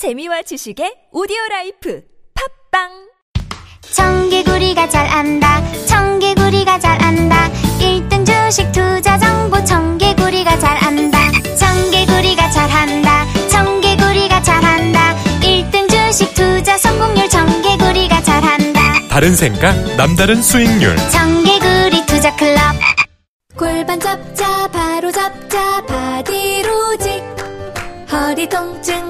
재미와 지식의 오디오 life. 팟빵! 청개구리가 잘 한다. 청개구리가 잘 한다. 1등 주식 투자 정보. 청개구리가 잘 한다. 청개구리가 잘 한다. 청개구리가 잘 한다. 1등 주식 투자 성공률. 청개구리가 잘 한다. 다른 생각, 남다른 수익률. 청개구리 투자 클럽. 골반 잡자 바로 잡자 바디로직. 허리 통증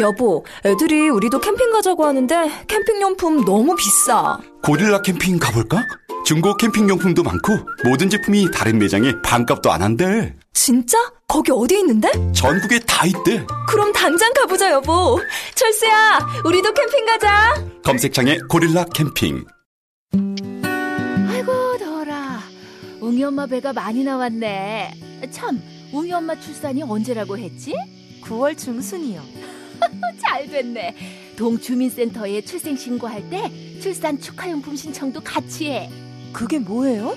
여보, 애들이 우리도 캠핑 가자고 하는데 캠핑용품 너무 비싸. 고릴라 캠핑 가볼까? 중고 캠핑용품도 많고 모든 제품이 다른 매장에 반값도 안 한대. 진짜? 거기 어디 있는데? 전국에 다 있대. 그럼 당장 가보자, 여보. 철수야, 우리도 캠핑 가자. 검색창에 고릴라 캠핑. 아이고 더라 웅이 엄마 배가 많이 나왔네 참 웅이 엄마 출산이 언제라고 했지? 9월 중순이요. 잘 됐네 동주민센터에 출생 신고할 때 출산 축하용품 신청도 같이 해 그게 뭐예요?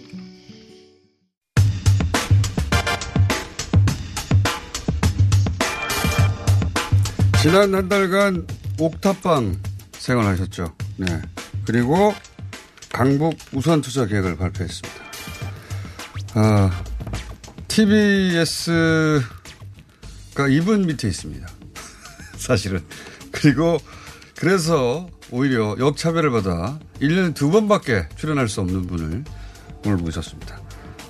지난 한 달간 옥탑방 생활하셨죠. 네. 그리고 강북 우선 투자 계획을 발표했습니다. 아, TBS가 이분 밑에 있습니다. 사실은. 그리고 그래서 오히려 역차별을 받아 1년에 두 번밖에 출연할 수 없는 분을 오늘 모셨습니다.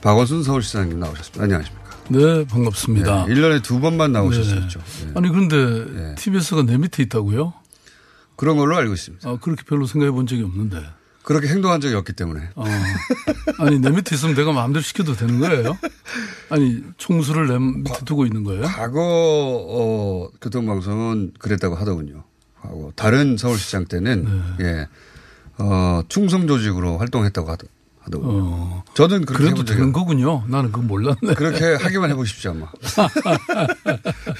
박원순 서울시장님 나오셨습니다. 안녕하십니까. 네, 반갑습니다. 네, 1년에 두 번만 나오셨었죠. 네. 아니, 그런데 TBS가 내 밑에 있다고요? 그런 걸로 알고 있습니다. 아, 그렇게 별로 생각해 본 적이 없는데. 그렇게 행동한 적이 없기 때문에. 어. 아니, 내 밑에 있으면 내가 마음대로 시켜도 되는 거예요? 아니, 총수를 내 밑에 두고 있는 거예요? 과거, 어, 교통방송은 그랬다고 하더군요. 다른 서울시장 때는, 네. 예, 어, 충성 조직으로 활동했다고 하더, 하더군요. 어. 저는 그렇게 그래도 되는 없- 거군요. 나는 그거 몰랐네. 그렇게 하기만 해보십시오, 아마.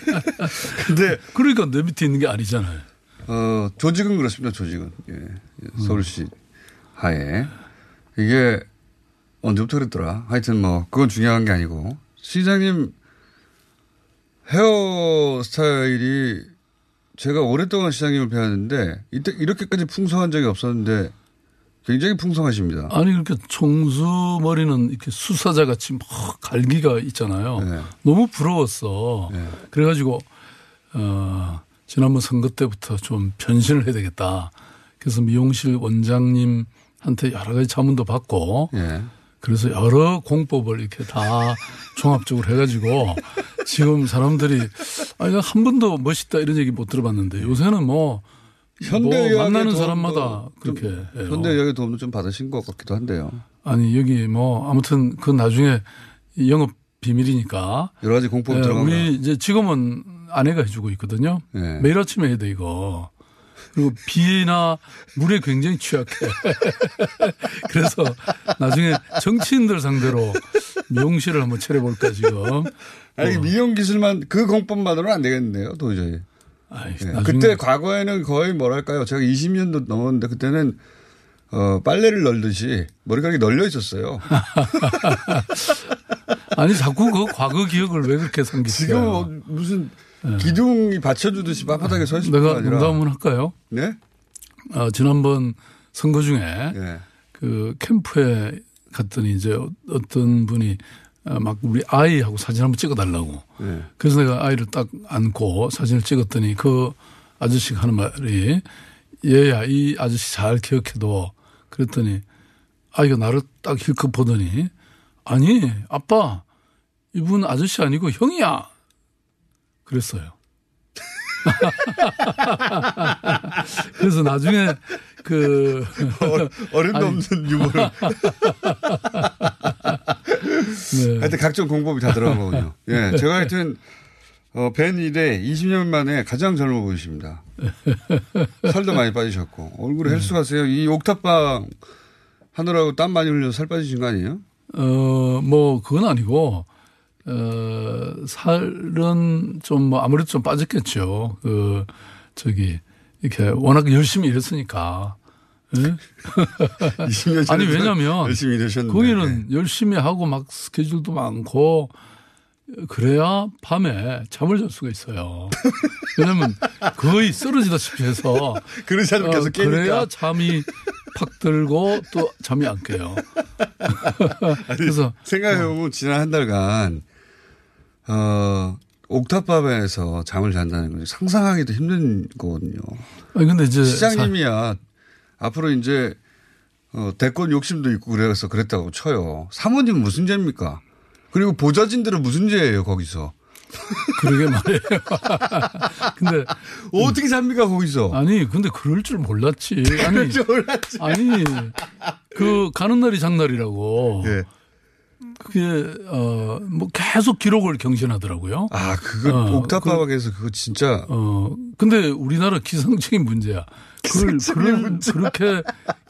근데, 그러니까 내 밑에 있는 게 아니잖아요. 어, 조직은 그렇습니다, 조직은. 예. 서울시 하에. 이게 언제부터 그랬더라. 하여튼 뭐, 그건 중요한 게 아니고. 시장님 헤어 스타일이 제가 오랫동안 시장님을 배웠는데, 이때 이렇게까지 풍성한 적이 없었는데, 굉장히 풍성하십니다. 아니, 그렇게 총수 머리는 이렇게 수사자 같이 막 갈기가 있잖아요. 네. 너무 부러웠어. 그래가지고, 어, 지난번 선거 때부터 좀 변신을 해야 되겠다. 그래서 미용실 원장님한테 여러 가지 자문도 받고, 예. 그래서 여러 공법을 이렇게 다 종합적으로 해가지고 지금 사람들이 아니 한 번도 멋있다 이런 얘기 못 들어봤는데 요새는 뭐, 뭐 현대의학의 만나는 도움도 사람마다 좀 그렇게. 현대의학의 도움도 좀 받으신 것 같기도 한데요. 아니 여기 뭐 아무튼 그 나중에 영업 비밀이니까 여러 가지 공법이 예, 들어간 우리 이제 지금은 아내가 해주고 있거든요. 예. 매일 아침에 돼 이거. 그리고 비나 물에 굉장히 취약해. 그래서 나중에 정치인들 상대로 미용실을 한번 차려볼까 지금. 아니, 뭐. 미용 기술만, 그 공법만으로는 안 되겠는데요, 도저히. 아이, 예. 나중에- 그때 과거에는 거의 뭐랄까요. 제가 20년도 넘었는데 그때는 어, 빨래를 널듯이 머리카락이 널려 있었어요. 아니 자꾸 그 과거 기억을 왜 그렇게 삼기세요? 지금 뭐 무슨 기둥이 받쳐주듯이 빳빳하게 서 있을 네. 내가 뿐 아니라. 농담 한번 할까요? 네? 아, 지난번 선거 중에 예. 그 캠프에 갔더니 이제 어떤 분이 아, 막 우리 아이하고 사진 한번 찍어달라고. 예. 그래서 내가 아이를 딱 안고 사진을 찍었더니 그 아저씨가 하는 말이 얘야 이 아저씨 잘 기억해도 그랬더니 아이가 나를 딱 힐끗 보더니 아니, 아빠, 이분 아저씨 아니고 형이야. 그랬어요. 그래서 나중에 그 아니. 없는 유머를. 네. 하여튼 각종 공법이 다 들어간 거군요. 예, 제가 하여튼 어, 뵌 이래 20년 만에 가장 젊어 보이십니다. 살도 많이 빠지셨고 얼굴에 헬스 가세요. 이 옥탑방 하느라고 땀 많이 흘려서 살 빠지신 거 아니에요? 어, 뭐, 그건 아니고, 어, 살은 좀, 뭐, 아무래도 좀 빠졌겠죠. 그, 저기, 이렇게 워낙 열심히 일했으니까. 예? 20년 전에 아니, 왜냐면, 열심히 일하셨는데. 거기는 열심히 하고 막 스케줄도 많고, 그래야 밤에 잠을 잘 수가 있어요. 왜냐면 거의 쓰러지다시피 해서. 그러지 않으면 계속 깨니까. 그래야 잠이 팍 들고 또 잠이 안 깨요. 그래서 생각해보면 지난 한 달간 어, 옥탑방에서 잠을 잔다는 건 상상하기도 힘든 거거든요. 아니, 근데 이제 시장님이야 앞으로 이제 어, 대권 욕심도 있고 그래서 그랬다고 쳐요. 사모님 무슨 죄입니까? 그리고 보좌진들은 무슨 죄예요 거기서? 그러게 말이에요. 근데 어떻게 삽니까 거기서? 아니 근데 그럴 줄 몰랐지. 아니 그럴 줄 몰랐지. 아니 그 가는 날이 장날이라고. 예. 그게 어뭐 계속 기록을 경신하더라고요. 아 그거 어, 옥탑방에서 그거 진짜 어 근데 우리나라 기상청이 문제야. 그걸 그런 그렇게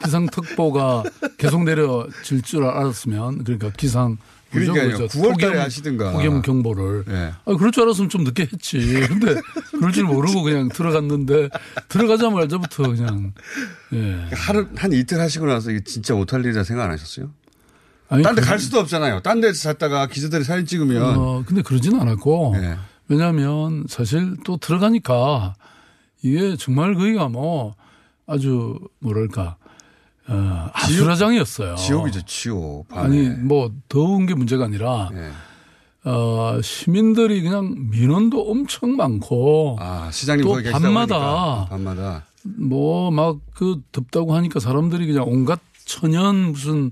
기상특보가 계속 내려질 줄 알았으면 그러니까 기상 그러니까요. 뭐죠? 9월 달에 폭염- 하시든가. 폭염 경보를. 예. 아, 그럴 줄 알았으면 좀 늦게 했지. 근데 그럴 줄 모르고 그냥 들어갔는데 들어가자마자부터 그냥 예. 하루 한 이틀 하시고 나서 이게 진짜 못할 일이라 생각 안 하셨어요? 아니, 딴데 그- 갈 수도 없잖아요. 딴 데서 잤다가 기자들이 사진 찍으면 어, 근데 그러진 않았고 예. 왜냐하면 사실 또 들어가니까 이게 정말 거기가 뭐 아주 뭐랄까 어, 아수라장이었어요. 지옥이죠, 지옥. 아니 뭐 더운 게 문제가 아니라 예. 어, 시민들이 그냥 민원도 엄청 많고 아, 시장님 또 밤마다. 밤마다. 뭐 막 그 덥다고 하니까 사람들이 그냥 온갖 천연 무슨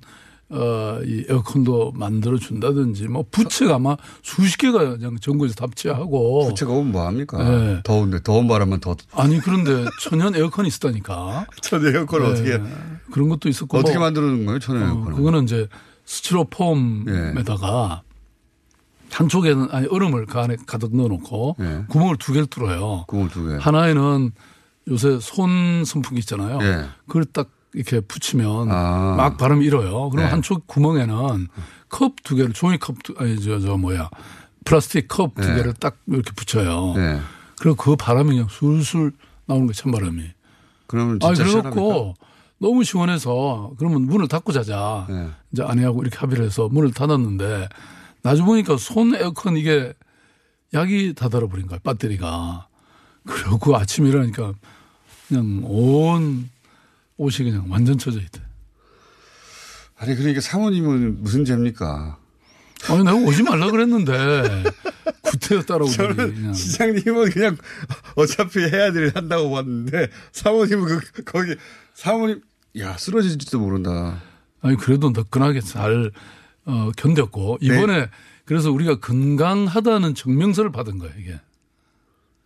어, 이 에어컨도 만들어 준다든지 뭐 부채가 아마 수십 개가 그냥 전국에서 답지하고 부채가 오면 뭐 합니까? 네. 더운데 더운 바람만 더. 아니 그런데 천연 에어컨이 있었다니까 천 에어컨을 네. 어떻게 그런 것도 있었고 어떻게 뭐, 만드는 거예요, 천 어, 에어컨을? 그거는 이제 스티로폼에다가 한쪽에는 아니 얼음을 그 안에 가득 넣어놓고 예. 구멍을 두 개를 뚫어요. 구멍 두 개. 하나에는 요새 손 선풍기 있잖아요. 예. 그걸 딱 이렇게 붙이면 아. 막 바람이 일어요. 그럼 네. 한쪽 구멍에는 컵 두 개를 종이컵 두, 아니 저 저 뭐야 플라스틱 컵두 네. 개를 딱 이렇게 붙여요. 네. 그리고 그 바람이 그냥 술술 나오는 거예요. 찬바람이. 그러면 아 진짜 그래갖고 시원합니까? 너무 시원해서 그러면 문을 닫고 자자. 네. 이제 아내하고 이렇게 합의를 해서 문을 닫았는데 나중에 보니까 손 에어컨 이게 약이 다 달아버린 거야 배터리가. 그리고 아침에 일어나니까 그냥 온 옷이 그냥 완전 젖어 있대. 아니 그러니까 사모님은 무슨 죄입니까? 아니 내가 오지 말라 그랬는데 구태여 따라오더니 저는 그냥. 시장님은 그냥 어차피 해야 될일 한다고 봤는데 사모님은 그 거기 사모님 야 쓰러질지도 모른다. 아니 그래도 너끈하게 잘 어, 견뎠고 이번에 그래서 우리가 건강하다는 증명서를 받은 거예요 이게.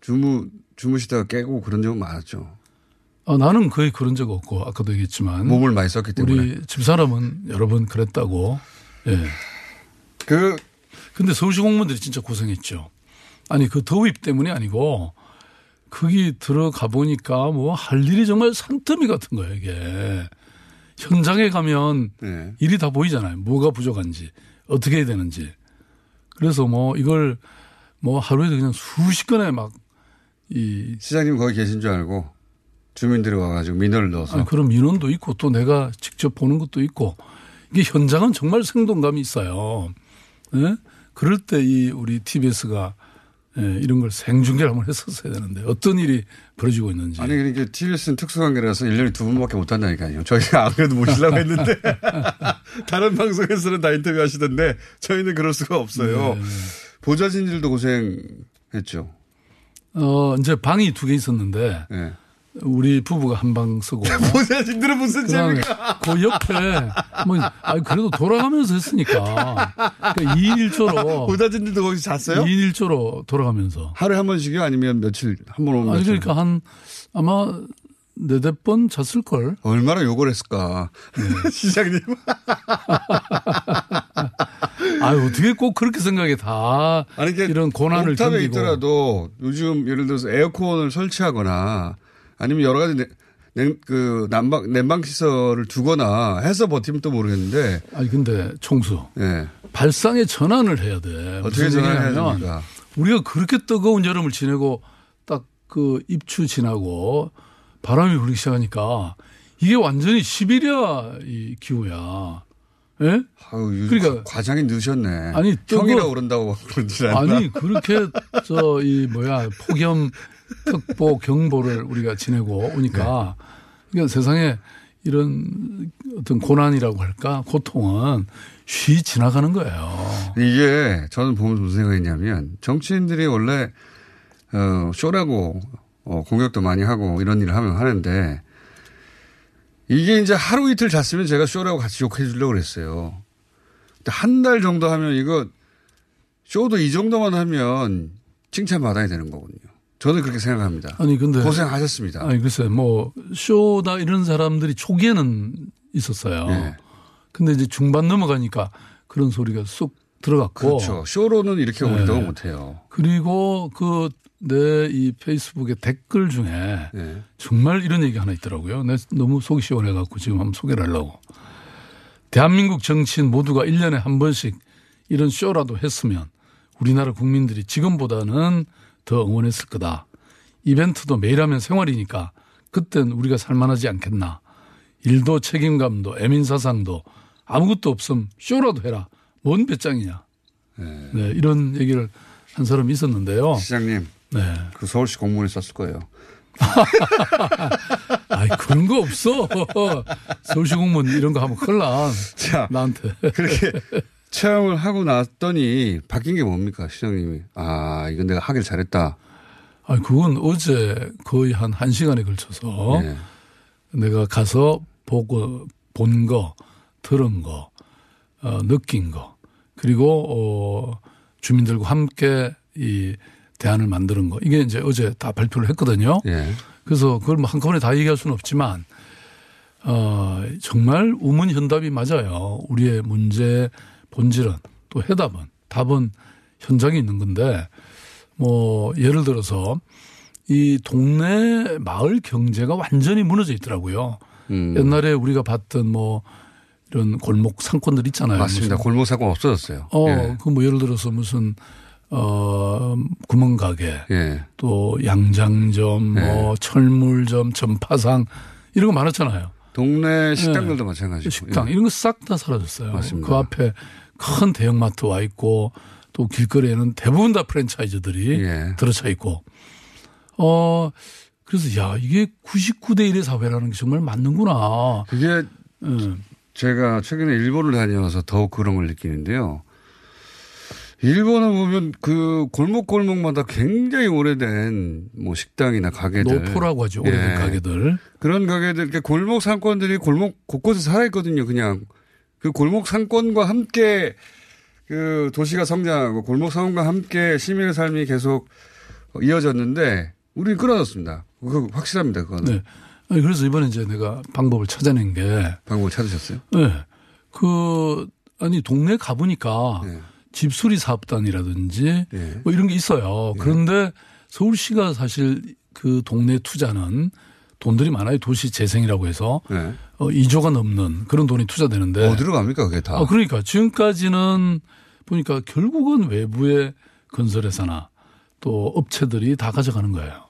주무 주무시다가 깨고 그런 적은 많았죠. 어, 나는 거의 그런 적 없고 아까도 얘기했지만 몸을 많이 썼기 때문에. 우리 집사람은 여러 번 그랬다고. 예. 그 근데 서울시 공무원들이 진짜 고생했죠. 아니 그 더위 때문이 아니고 거기 들어가 보니까 뭐 할 일이 정말 산더미 같은 거예요 이게. 현장에 가면 네. 일이 다 보이잖아요. 뭐가 부족한지 어떻게 해야 되는지. 그래서 뭐 이걸 뭐 하루에도 그냥 수십 건에 막 이 시장님 거기 계신 줄 알고 주민들이 와가지고 민원을 넣어서 아니, 그런 민원도 있고 또 내가 직접 보는 것도 있고 이게 현장은 정말 생동감이 있어요. 예? 그럴 때 이 우리 TBS가 예, 이런 걸 생중계를 한번 했었어야 되는데 어떤 일이 벌어지고 있는지. 아니 그러니까 TBS는 특수관계라서 1년에 두 번밖에 못 한다니까요. 저희가 안 그래도 모시려고 했는데 다른 방송에서는 다 인터뷰 하시던데 저희는 그럴 수가 없어요. 네. 보좌진들도 고생했죠. 어, 이제 방이 두 개 있었는데 네. 우리 부부가 한 방 쓰고 모자진들은 무슨 재미가? 그 옆에 뭐 아니 그래도 돌아가면서 했으니까 그러니까 2인 1조로 모자진들도 거기서 잤어요? 2인 1조로 돌아가면서 하루에 한 번씩이요? 아니면 며칠 한 번 오면 아니 며칠? 그러니까 한 아마 네댓 번 잤을 걸. 얼마나 욕을 했을까. 네. 시장님. 아유 어떻게 꼭 그렇게 생각해 다 아니, 이게 이런 고난을 옥탑에 견디고 있더라도 요즘 예를 들어서 에어컨을 설치하거나 아니면 여러 가지 냉, 냉- 그 난방 냉방 시설을 두거나 해서 버티면 또 모르겠는데 아니 근데 총수 예. 발상의 전환을 해야 돼. 어떻게 전환해야 됩니까? 우리가 그렇게 뜨거운 여름을 지내고 딱 그 입추 지나고 바람이 불기 시작하니까 이게 완전히 시베리아 이 기후야. 예? 아유, 그러니까- 과- 과장이 늦으셨네. 아니, 형이라 그런다고 그러지 않나? 아니 그렇게 저 이 뭐야 폭염 특보 경보를 우리가 지내고 오니까 그러니까 세상에 이런 어떤 고난이라고 할까 고통은 쉬 지나가는 거예요. 이게 저는 보면서 무슨 생각했냐면 정치인들이 원래 어, 쇼라고 어, 공격도 많이 하고 이런 일을 하면 하는데 이게 이제 하루 이틀 잤으면 제가 쇼라고 같이 욕해 주려고 그랬어요. 한 달 정도 하면 이거 쇼도 이 정도만 하면 칭찬받아야 되는 거거든요. 저는 그렇게 생각합니다. 아니 근데 고생하셨습니다. 아니 글쎄 뭐 쇼다 이런 사람들이 초기에는 있었어요. 네. 근데 이제 중반 넘어가니까 그런 소리가 쑥 들어갔고 그렇죠. 쇼로는 이렇게 네. 못해요. 그리고 그 내 이 페이스북의 댓글 중에 네. 정말 이런 얘기 하나 있더라고요. 내 너무 속이 시원해갖고 지금 한번 소개를 하려고. 대한민국 정치인 모두가 1년에 한 번씩 이런 쇼라도 했으면 우리나라 국민들이 지금보다는 더 응원했을 거다. 이벤트도 매일 하면 생활이니까 그땐 우리가 살만하지 않겠나. 일도 책임감도 애민사상도 아무것도 없음 쇼라도 해라. 뭔 배짱이냐. 네, 이런 얘기를 한 사람이 있었는데요. 시장님, 네. 그 서울시 공무원이 썼을 거예요. 아이, 그런 거 없어. 서울시 공무원 이런 거 하면 큰일 나. 자, 나한테. 그렇게 체험을 하고 났더니 바뀐 게 뭡니까, 시장님이? 아, 이건 내가 하길 잘했다. 아 그건 어제 거의 한 1시간에 걸쳐서 네. 내가 가서 보고 본 거, 들은 거, 어, 느낀 거, 그리고 어, 주민들과 함께 이 대안을 만드는 거. 이게 이제 어제 다 발표를 했거든요. 예. 그래서 그걸 뭐 한꺼번에 다 얘기할 수는 없지만 어, 정말 우문현답이 맞아요. 우리의 문제 본질은 또 해답은 답은 현장에 있는 건데 뭐 예를 들어서 이 동네 마을 경제가 완전히 무너져 있더라고요. 음. 옛날에 우리가 봤던 뭐 이런 골목 상권들 있잖아요. 맞습니다. 골목 사건 없어졌어요. 어, 예. 그뭐 예를 들어서 무슨 어 구멍 가게 예. 또 양장점, 네. 뭐 철물점, 전파상 이런 거 많았잖아요. 동네 식당들도 마찬가지고. 식당 예. 이런 거 싹 다 사라졌어요. 맞습니다. 그 앞에 큰 대형마트 와 있고 또 길거리에는 대부분 다 프랜차이즈들이 예. 들어차 있고 어 그래서 야 이게 99대 1의 사회라는 게 정말 맞는구나. 그게 음. 제가 최근에 일본을 다녀와서 더욱 그런 걸 느끼는데요. 일본을 보면 그 골목 골목마다 굉장히 오래된 뭐 식당이나 가게들. 노포라고 하죠. 오래된 예. 가게들. 그런 가게들, 이렇게 골목 상권들이 골목 곳곳에 살아 있거든요. 그냥 그 골목 상권과 함께 그 도시가 성장하고 골목 상권과 함께 시민의 삶이 계속 이어졌는데 우리는 끊어졌습니다. 그거 확실합니다. 그거는. 네. 아니, 그래서 이번에 이제 내가 방법을 찾아낸 게 방법을 찾으셨어요? 네. 그, 아니, 동네 가 보니까 네. 집수리 사업단이라든지 네. 뭐 이런 게 있어요. 그런데 서울시가 사실 그 동네 투자는 돈들이 많아요. 도시 재생이라고 해서 네. 어, 2조가 넘는 그런 돈이 투자되는데. 어디로 갑니까, 그게 다? 아, 그러니까 지금까지는 보니까 결국은 외부의 건설회사나 또 업체들이 다 가져가는 거예요.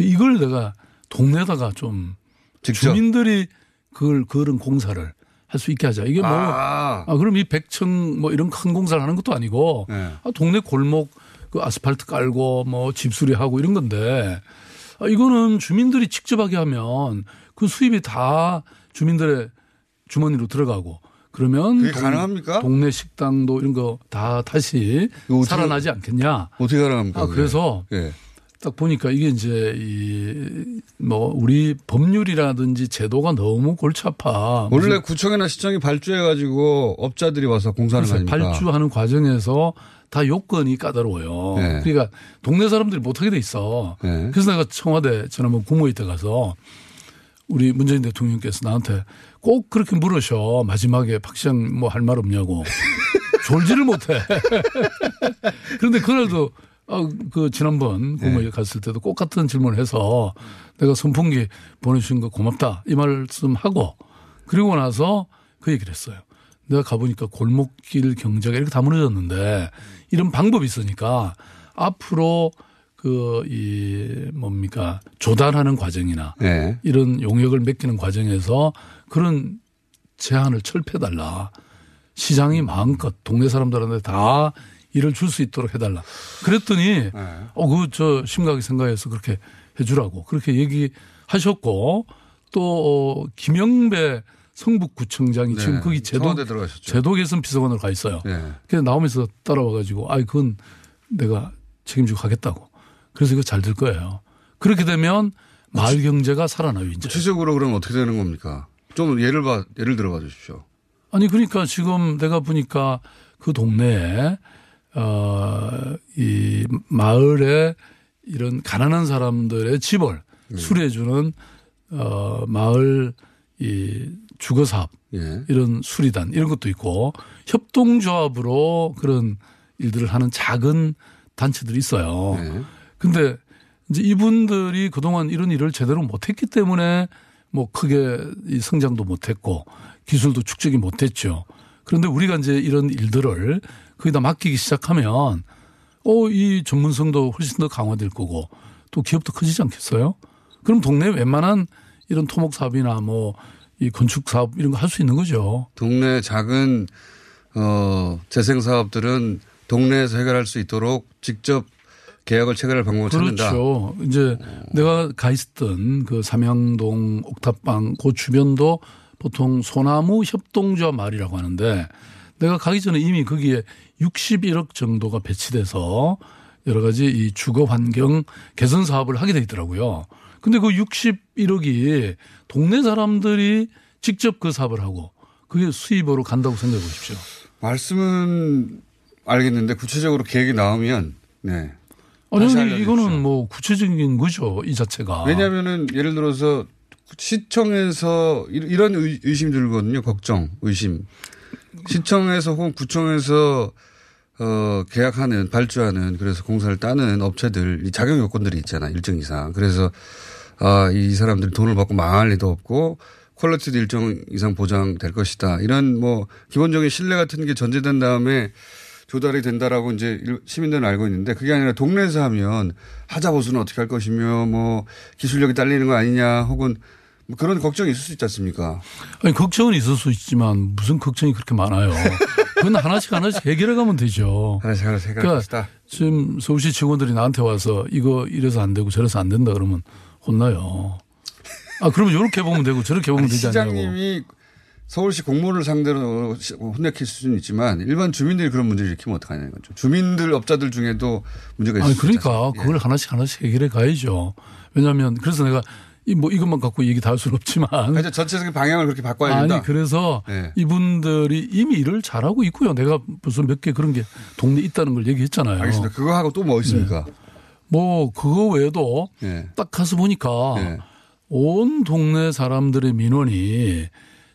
이걸 내가 동네에다가 좀 직접? 주민들이 그걸 그런 공사를 할 수 있게 하자. 이게 뭐 아. 아, 그럼 이 백층 뭐 이런 큰 공사를 하는 것도 아니고 네. 아, 동네 골목 그 아스팔트 깔고 뭐 집수리하고 이런 건데 아, 이거는 주민들이 직접 하게 하면 그 수입이 다 주민들의 주머니로 들어가고 그러면 그게 가능합니까? 동네 식당도 이런 거 다 다시 어떻게- 살아나지 않겠냐. 어떻게 가능합니까? 아? 그래서 예. 딱 보니까 이게 이제 이 뭐 우리 법률이라든지 제도가 너무 골치 아파. 원래 구청이나 시청이 발주해 가지고 업자들이 와서 거 아닙니까? 발주하는 과정에서 다 요건이 까다로워요. 네. 그러니까 동네 사람들이 못하게 돼 있어. 네. 그래서 내가 청와대 지난번 국무회의 때 가서 우리 문재인 대통령께서 나한테 꼭 그렇게 물으셔. 마지막에 박 시장 뭐할 말 없냐고. 졸지를 못해. 그런데 그날도 아, 그 지난번 국무회의 갔을 때도 꼭 같은 질문을 해서 내가 선풍기 보내주신 거 고맙다 이 말씀 하고 그리고 나서 그 얘기를 했어요. 내가 가보니까 골목길 경제가 이렇게 다 무너졌는데 이런 방법이 있으니까 앞으로 그 이 뭡니까 조달하는 과정이나 네. 이런 용역을 맡기는 과정에서 그런 제한을 철폐해달라. 시장이 마음껏 동네 사람들한테 다 일을 줄 수 있도록 해달라. 그랬더니 어, 그 저 심각하게 생각해서 그렇게 해주라고 그렇게 얘기하셨고 또 어, 김영배 성북구청장이 지금 네. 거기 제도. 제도 개선 비서관으로 가 있어요. 네. 그래서 나오면서 따라와 가지고 아이 그건 내가 책임지고 가겠다고. 그래서 이거 잘 될 거예요. 그렇게 되면 마을 경제가 살아나요 이제. 구체적으로 그럼 어떻게 되는 겁니까? 좀 예를 봐 예를 들어봐 주십시오. 아니 그러니까 지금 내가 보니까 그 동네에 어이 마을에 이런 가난한 사람들의 집을 수리해 주는 어 마을 이 주거 사업 예. 이런 수리단 이런 것도 있고 협동조합으로 그런 일들을 하는 작은 단체들이 있어요. 네. 근데 이제 이분들이 그동안 이런 일을 제대로 못했기 때문에 뭐 크게 이 성장도 못했고 기술도 축적이 못했죠. 그런데 우리가 이제 이런 일들을 거기다 맡기기 시작하면 어, 이 전문성도 훨씬 더 강화될 거고 또 기업도 커지지 않겠어요? 그럼 동네 웬만한 이런 토목 사업이나 뭐 이 건축 사업 이런 거 할 수 있는 거죠. 동네 작은 어 재생 사업들은 동네에서 해결할 수 있도록 직접 계약을 체결할 방법을 찾는다. 그렇죠. 이제 내가 가 있었던 그 삼양동 옥탑방 그 주변도 보통 소나무 협동조합 마을이라고 하는데 내가 가기 전에 이미 거기에 61억 정도가 배치돼서 여러 가지 이 주거 환경 개선 사업을 하게 돼 있더라고요. 근데 그 61억이 동네 사람들이 직접 그 사업을 하고 그게 수입으로 간다고 생각해 보십시오. 말씀은 알겠는데 구체적으로 계획이 나오면 네. 아니, 알려주십시오. 이거는 뭐 구체적인 거죠. 이 자체가. 왜냐하면은 예를 들어서 시청에서 이- 이런 의- 의심 들거든요. 걱정, 의심. 시청에서 혹은 구청에서 어, 계약하는, 발주하는, 그래서 공사를 따는 업체들, 이 자격 요건들이 있잖아, 일정 이상. 그래서, 아, 이 사람들이 돈을 받고 망할 리도 없고, quality도 일정 이상 보장될 것이다. 이런 뭐, 기본적인 신뢰 같은 게 전제된 다음에 조달이 된다라고 이제 일- 시민들은 알고 있는데 그게 아니라 동네에서 하면 하자 보수는 어떻게 할 것이며 뭐 기술력이 딸리는 거 아니냐 혹은 뭐 그런 걱정이 있을 수 있지 않습니까? 아니, 걱정은 있을 수 있지만 무슨 걱정이 그렇게 많아요. 그건 하나씩 하나씩 해결해 가면 되죠. 하나씩 하나씩 해결할 그러니까. 지금 서울시 직원들이 나한테 와서 이거 이래서 안 되고 저래서 안 된다 그러면 혼나요. 아, 그러면 이렇게 보면 되고 저렇게 보면 되지 않냐고. 시장님이 서울시 공무원을 상대로 시- 혼내킬 수는 있지만 일반 주민들이 그런 문제를 일으키면 어떡하냐는 거죠. 주민들 업자들 중에도 문제가 있을 아니, 수 그러니까. 그걸 하나씩 하나씩 해결해 가야죠. 왜냐하면 그래서 내가 이뭐 이것만 갖고 얘기 다 할 수는 없지만. 그래서 전체적인 방향을 그렇게 바꿔야 된다. 아니 그래서 네. 이분들이 이미 일을 잘하고 있고요. 내가 무슨 몇 개 그런 게 동네 에 있다는 걸 얘기했잖아요. 알겠습니다. 그거 하고 또 뭐 있습니까? 뭐 그거 외에도 네. 딱 가서 보니까 네. 온 동네 사람들의 민원이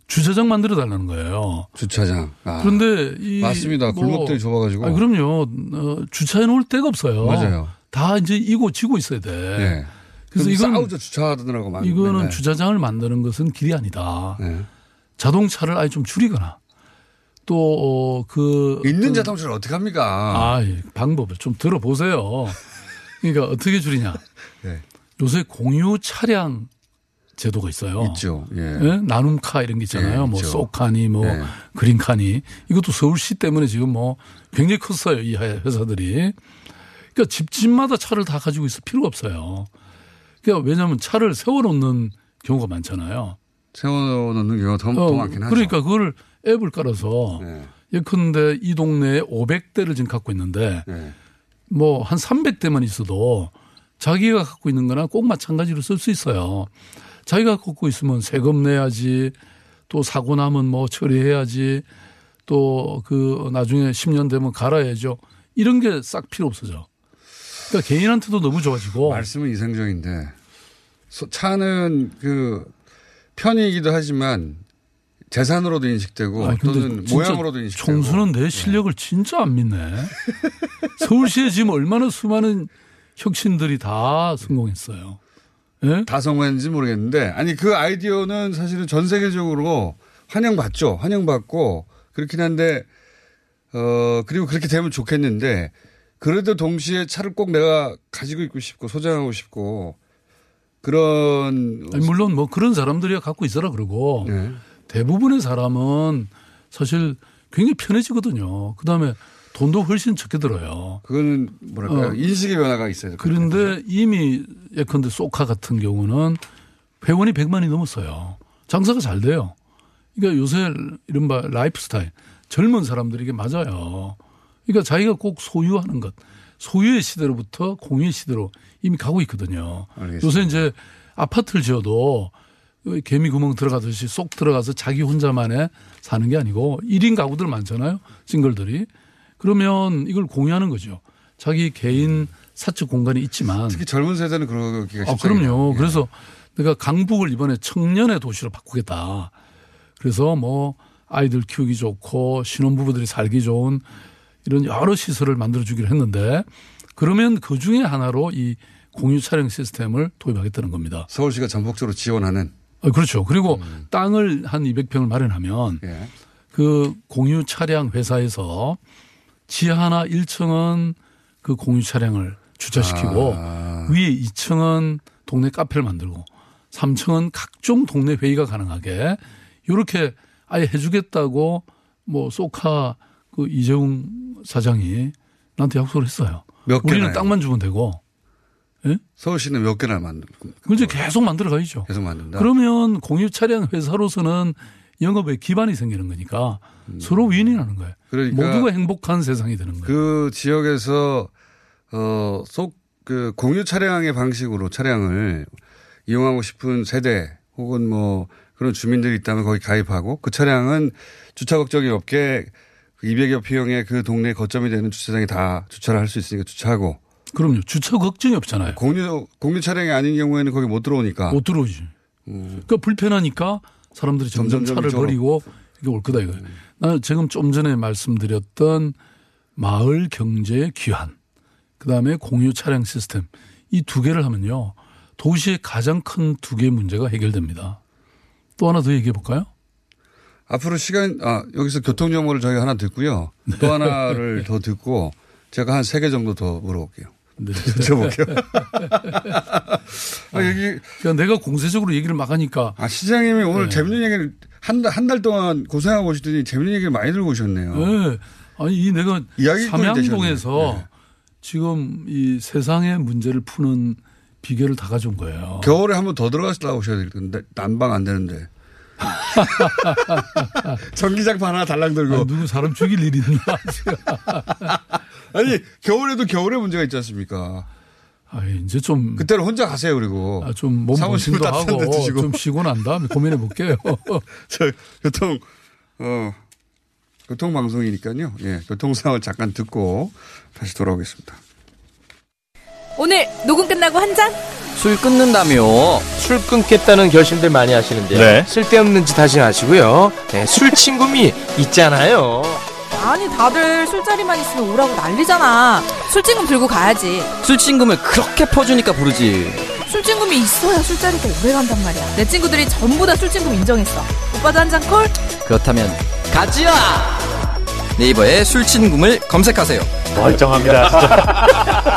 주차장 만들어 달라는 거예요. 주차장. 아. 그런데 이 맞습니다. 뭐- 골목들이 좁아가지고. 아니, 그럼요. 어, 주차해 놓을 데가 없어요. 맞아요. 다 이제 이고 지고 있어야 돼. 네. 그래서 이건 싸우죠 주차하더라고 막. 이거는 맨날. 주차장을 만드는 것은 길이 아니다. 네. 자동차를 아예 좀 줄이거나 또그 있는 자동차를 어떻게 합니까? 아, 이 방법을 좀 들어보세요. 그러니까 어떻게 줄이냐. 네. 요새 공유 차량 제도가 있어요. 있죠. 예. 예? 나눔카 이런 게 있잖아요. 예, 뭐. 소카니 뭐 예. 그린카니 이것도 서울시 때문에 지금 뭐 굉장히 컸어요. 이 회사들이. 그러니까 집집마다 차를 다 가지고 있을 필요가 없어요. 그러니까 왜냐하면 차를 세워놓는 경우가 많잖아요. 세워놓는 경우가 더, 어, 더 많긴 하죠. 그러니까 그걸 앱을 깔아서 네. 예컨대 이 동네에 500대를 지금 갖고 있는데 네. 뭐 한 300대만 있어도 자기가 갖고 있는 거나 꼭 마찬가지로 쓸 수 있어요. 자기가 갖고 있으면 세금 내야지 또 사고 나면 뭐 처리해야지 또 그 나중에 10년 되면 갈아야죠. 이런 게 싹 필요 없어져. 그러니까 개인한테도 너무 좋아지고. 말씀은 이상적인데 소- 차는 그 편이기도 하지만 재산으로도 인식되고 근데 또는 모양으로도 인식되고 총수는 내 실력을 진짜 안 믿네. 서울시에 지금 얼마나 수많은 혁신들이 다 성공했어요. 예? 다 성공했는지 모르겠는데 아니 그 아이디어는 사실은 전 세계적으로 환영받죠. 환영받고 그렇긴 한데 어 그리고 그렇게 되면 좋겠는데 그래도 동시에 차를 꼭 내가 가지고 있고 싶고 소장하고 싶고 그런 아니, 물론 뭐 그런 사람들이야 갖고 있어라 그러고 네. 대부분의 사람은 사실 굉장히 편해지거든요. 그 다음에 돈도 훨씬 적게 들어요. 그거는 뭐랄까요 어. 인식의 변화가 있어요. 그런데 이미 예컨대 쏘카 같은 경우는 회원이 100만이 넘었어요. 장사가 잘 돼요. 그러니까 요새 이른바 라이프 스타일 젊은 사람들에게 맞아요. 그러니까 자기가 꼭 소유하는 것 소유의 시대로부터 공유의 시대로 이미 가고 있거든요. 알겠습니다. 요새 이제 아파트를 지어도 그 개미 구멍 들어가듯이 쏙 들어가서 자기 혼자만의 사는 게 아니고 1인 가구들 많잖아요. 싱글들이. 그러면 이걸 공유하는 거죠. 자기 개인 사적 공간이 있지만. 특히 젊은 세대는 그러기가 아, 쉽잖아요. 그럼요. 그래서 내가 강북을 이번에 청년의 도시로 바꾸겠다. 그래서 뭐 아이들 키우기 좋고 신혼부부들이 살기 좋은 이런 여러 시설을 만들어 주기로 했는데 그러면 그 중에 하나로 이 공유 차량 시스템을 도입하겠다는 겁니다. 서울시가 전폭적으로 지원하는 아, 그렇죠. 그리고 땅을 한 200평을 마련하면 예. 그 공유 차량 회사에서 지하나 1층은 그 공유 차량을 주차시키고 아. 위에 2층은 동네 카페를 만들고 3층은 각종 동네 회의가 가능하게 이렇게 아예 해주겠다고 뭐 소카 그 이재용 사장이 나한테 약속을 했어요. 몇 우리는? 땅만 주면 되고 서울시는 몇 개나 만들 그걸 이제 계속 만들어 가야죠. 계속 만든다. 그러면 공유 차량 회사로서는 영업에 기반이 생기는 거니까 서로 윈윈하는 거예요. 음. 그러니까 모두가 행복한 세상이 되는 거예요. 그 지역에서 어 속그 공유 차량의 방식으로 차량을 이용하고 싶은 세대 혹은 뭐 그런 주민들이 있다면 거기 가입하고 그 차량은 주차 걱정이 없게 200여 평의 그 동네 거점이 되는 주차장에 다 주차를 할 수 있으니까 주차하고 그럼요. 주차 걱정이 없잖아요. 공유 공유 차량이 아닌 경우에는 거기 못 들어오니까 못 들어오지. 그러니까 불편하니까 사람들이 점점 점점 차를. 버리고 이게 올 거다 이거예요. 나는 지금 좀 전에 말씀드렸던 마을 경제의 귀환, 그 다음에 공유 차량 시스템 이 두 개를 하면요 도시의 가장 큰 두 개의 문제가 해결됩니다. 또 하나 더 얘기해 볼까요? 앞으로 시간 아 여기서 교통 정보를 저희가 하나 듣고요. 또 하나를 더 듣고 제가 한 세 개 정도 더 물어볼게요. 네. 여쭤볼게요. 아, 여기 그러니까 내가 공세적으로 얘기를 막 하니까 아 시장님이 오늘 네. 재밌는 얘기를 한달한달 동안 고생하고 오시더니 재밌는 얘기를 많이 들고 오셨네요. 네. 아니 이 내가 삼양동에서. 네. 지금 이 세상의 문제를 푸는 비결을 다 가져온 거예요. 겨울에 한 번 더 들어가서 나오셔야 될 텐데 난방 안 되는데. 전기장판 하나 달랑 들고. 아니, 누구 사람 죽일 일 있나? 아니 겨울에도 겨울에 문제가 있지 않습니까? 아 이제 좀 그때는 혼자 가세요 그리고. 아, 좀몸 사무실 보신도 따뜻한 하고 데 드시고. 좀 쉬고 난 다음에 고민해 볼게요. 저 교통 어 교통 방송이니까요. 예, 교통 상황을 잠깐 듣고 다시 돌아오겠습니다. 오늘 녹음 끝나고 한 잔? 술 끊는다며 술 끊겠다는 결심들 많이 하시는데요. 네. 쓸데없는 짓 하지 마시고요. 네, 술 친구미 있잖아요. 아니 다들 술자리만 있으면 오라고 난리잖아. 술친금 들고 가야지. 술친금을 그렇게 퍼주니까 부르지. 술친금이 있어야 술자리가 오래 간단 말이야. 내 친구들이 전부 다 술친금 인정했어. 오빠도 한 잔 call? 그렇다면 가지야. 네이버에 술친금을 검색하세요. 멀쩡합니다. 진짜.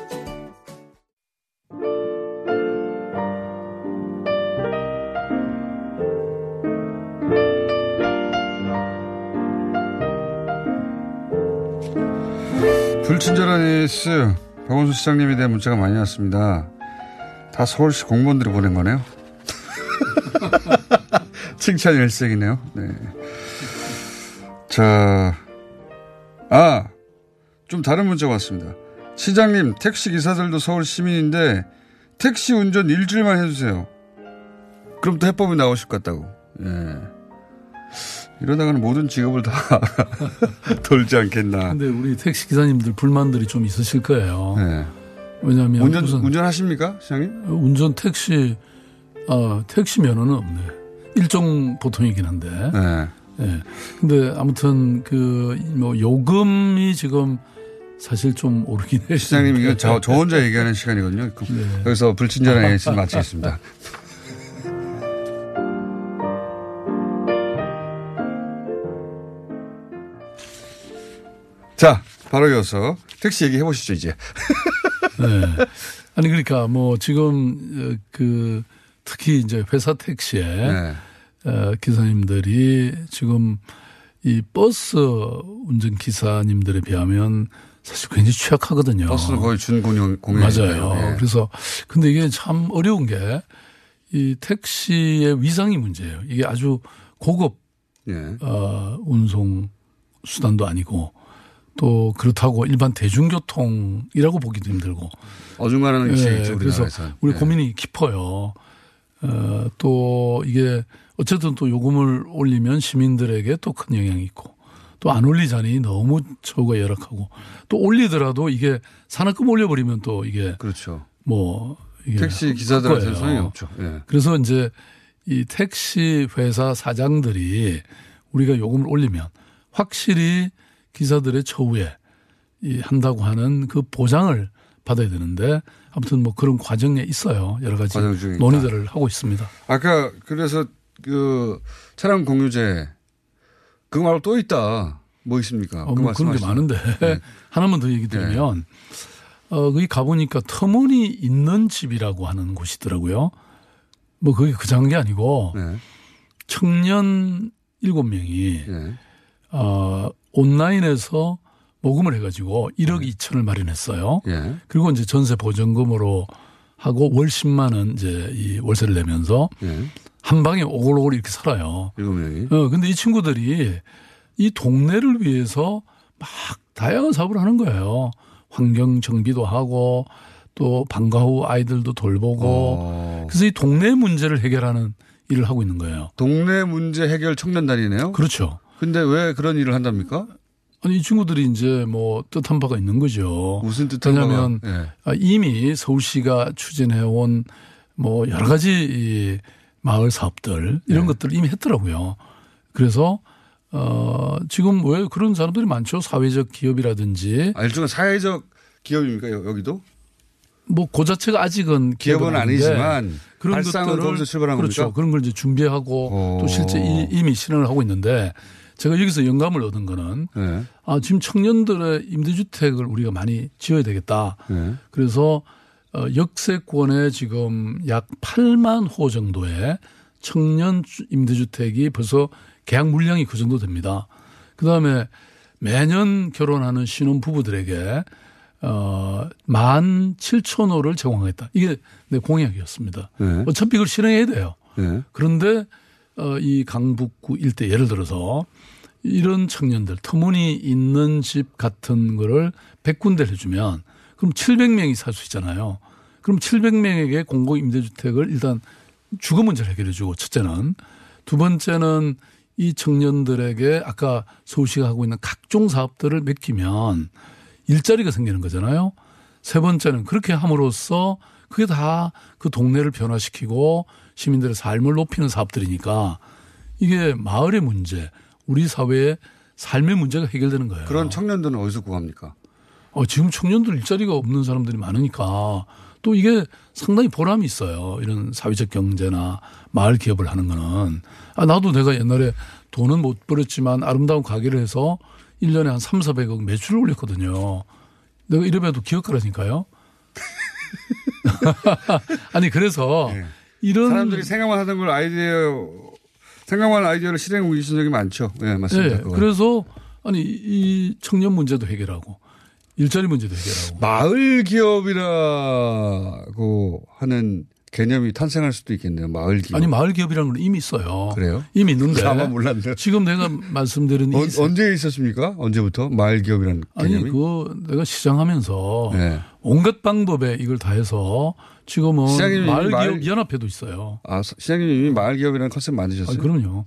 에이스 박원순 시장님에 대한 문자가 많이 왔습니다. 다 서울시 공무원들이 보낸 거네요. 칭찬 일색이네요. 네. 자, 아, 좀 다른 문자가 왔습니다. 시장님, 택시 기사들도 서울 시민인데 택시 운전 일주일만 해주세요. 그럼 또 해법이 나오실 것 같다고. 예. 이러다가는 모든 직업을 다 돌지 않겠나. 근데 우리 택시 기사님들 불만들이 좀 있으실 거예요. 왜냐하면 운전, 운전하십니까, 시장님? 운전 택시 아 택시 면허는 없네. 일종 보통이긴 한데. 네. 예. 근데 아무튼 그 뭐 요금이 지금 사실 좀 오르긴 해요. 시장님, 이거 저, 저 혼자 얘기하는 시간이거든요. 여기서 불친절한 에이스 마치겠습니다. 자, 바로 이어서 택시 얘기 해 보시죠, 이제. 네. 아니 그러니까 뭐 지금 어, 그 특히 이제 회사 택시에 네. 어, 기사님들이 지금 이 버스 운전 기사님들에 비하면 사실 굉장히 취약하거든요. 버스는 거의 공연. 맞아요. 네. 그래서 근데 이게 참 어려운 게 이 택시의 위상이 문제예요. 이게 아주 고급 예. 어, 운송 수단도 아니고 또 그렇다고 일반 대중교통이라고 보기도 힘들고 어중간한 위치겠죠, 예, 그래서 우리나라에서는. 우리 예. 고민이 깊어요. 어, 또 이게 어쨌든 또 요금을 올리면 시민들에게 또 큰 영향이 있고 또 안 올리자니 너무 처우가 열악하고 또 올리더라도 이게 산업금 올려버리면 또 이게 그렇죠. 뭐 이게 택시 기사들한테는 거예요. 소용이 없죠. 예. 그래서 이제 이 택시 회사 사장들이 우리가 요금을 올리면 확실히 기사들의 처우에 이 한다고 하는 그 보장을 받아야 되는데 아무튼 뭐 그런 과정에 있어요. 여러 가지. 논의들을 하고 있습니다. 아까 그래서 그 차량 공유제 그거 말고 또 있다. 뭐 있습니까? 어, 그 뭐 그런 게. 많은데 네. 하나만 더 얘기 드리면 어, 거기 가보니까 터무니 있는 집이라고 하는 곳이더라고요. 뭐 그게 그장한 게 아니고 네. 청년 일곱 명이 어, 온라인에서 모금을 해가지고 1억 2천을 마련했어요. 예. 그리고 이제 전세 보전금으로 하고 월 10만 원 이제 이 월세를 내면서 예. 한 방에 오골오골 이렇게 살아요. 일곱 명이. 어, 근데 이 친구들이 이 동네를 위해서 막 다양한 사업을 하는 거예요. 환경 정비도 하고 또 방과 후 아이들도 돌보고 어. 그래서 이 동네 문제를 해결하는 일을 하고 있는 거예요. 동네 문제 해결 청년단이네요. 그렇죠. 근데 왜 그런 일을 한답니까? 아니 이 친구들이 이제 뭐 뜻한 바가 있는 거죠. 무슨 뜻한 왜냐하면? 예. 아, 이미 서울시가 추진해온 뭐 여러 가지 이 마을 사업들 이런 네. 것들을 이미 했더라고요. 그래서 어 지금 왜 그런 사람들이 많죠. 사회적 기업이라든지 아, 일종의 사회적 기업입니까 여- 여기도? 뭐 그 자체가 아직은 기업은 아니지만 그런 것들을 출발한 그렇죠. 겁니까? 그런 걸 이제 준비하고 어. 또 실제 이, 이미 실현을 하고 있는데 제가 여기서 영감을 얻은 거는 네. 아 지금 청년들의 임대주택을 우리가 많이 지어야 되겠다. 네. 그래서 어, 역세권에 지금 약 8만 호 정도의 청년 주- 임대주택이 벌써 계약 물량이 그 정도 됩니다. 그 다음에 매년 결혼하는 신혼 부부들에게 어, 1만 7천 호를 제공하겠다. 이게 내 공약이었습니다. 네. 어차피 이걸 실행해야 돼요. 네. 그런데 어, 이 강북구 일대 예를 들어서 이런 청년들 터무니 있는 집 같은 거를 100군데를 해주면 그럼 700명이 살 수 있잖아요. 그럼 700명에게 공공 임대주택을 일단 주거 문제를 해결해 주고 첫째는 두 번째는 이 청년들에게 아까 서울시가 하고 있는 각종 사업들을 맡기면 일자리가 생기는 거잖아요. 세 번째는 그렇게 함으로써 그게 다 그 동네를 변화시키고 시민들의 삶을 높이는 사업들이니까 이게 마을의 문제, 우리 사회의 삶의 문제가 해결되는 거예요. 그런 청년들은 어디서 구합니까? 어, 지금 청년들 일자리가 없는 사람들이 많으니까 또 이게 상당히 보람이 있어요. 이런 사회적 경제나 마을 기업을 하는 거는. 아, 나도 내가 옛날에 돈은 못 벌었지만 아름다운 가게를 해서 1년에 한 3, 400억 매출을 올렸거든요. 내가 이래봬도 기억하라니까요. 아니, 그래서 이런. 사람들이 생각만 하던 걸 아이디어 생각만 아이디어를 실행 옮기신 적이 많죠. 예, 맞습니다. 네. 그래서 아니 이 청년 문제도 해결하고 일자리 문제도 해결하고. 마을 기업이라고 하는 개념이 탄생할 수도 있겠네요. 마을 기업. 아니 마을 기업이라는 건 이미 있어요. 그래요? 이미 있는데. 아마 몰랐네. 지금 내가 말씀드린 어, 이 언제 있었습니까? 언제부터 마을 기업이라는 아니 개념이? 그 내가 시장하면서 네. 온갖 방법에 이걸 다 해서 지금은 시장님이 마을 기업 마을- 연합회도 있어요. 아, 서- 시장님이 이미 마을 기업이라는 컨셉 만드셨어요? 아, 그럼요.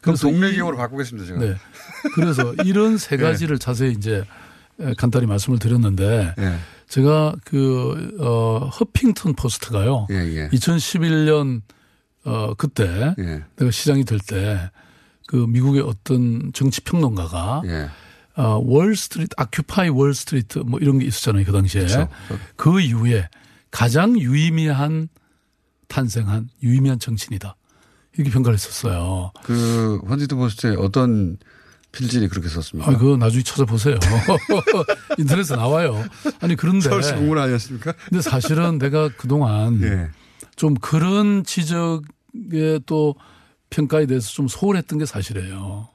그럼 동네 이- 기업으로 바꾸겠습니다, 제가. 네. 그래서 이런 세 네. 가지를 자세히 이제 간단히 말씀을 드렸는데 네. 제가 그, 어, 허핑턴 포스트가요. 예, 예. 2011년 어, 그때 예. 내가 시장이 될 때 그 미국의 어떤 정치 평론가가 예. 어, 월스트리트, 아큐파이 월스트리트 뭐 이런 게 있었잖아요. 그 당시에. 그쵸. 그 이후에 가장 유의미한 탄생한 유의미한 정치인이다. 이렇게 평가를 했었어요. 그 헌지트 포스트에 어떤 필진이 그렇게 썼습니까? 아, 그거 나중에 찾아보세요. 인터넷에 나와요. 아니, 그런데. 서울시 공무원 아니었습니까? 근데 사실은 내가 그동안 예. 좀 그런 지적에 또 평가에 대해서 좀 소홀했던 게 사실이에요.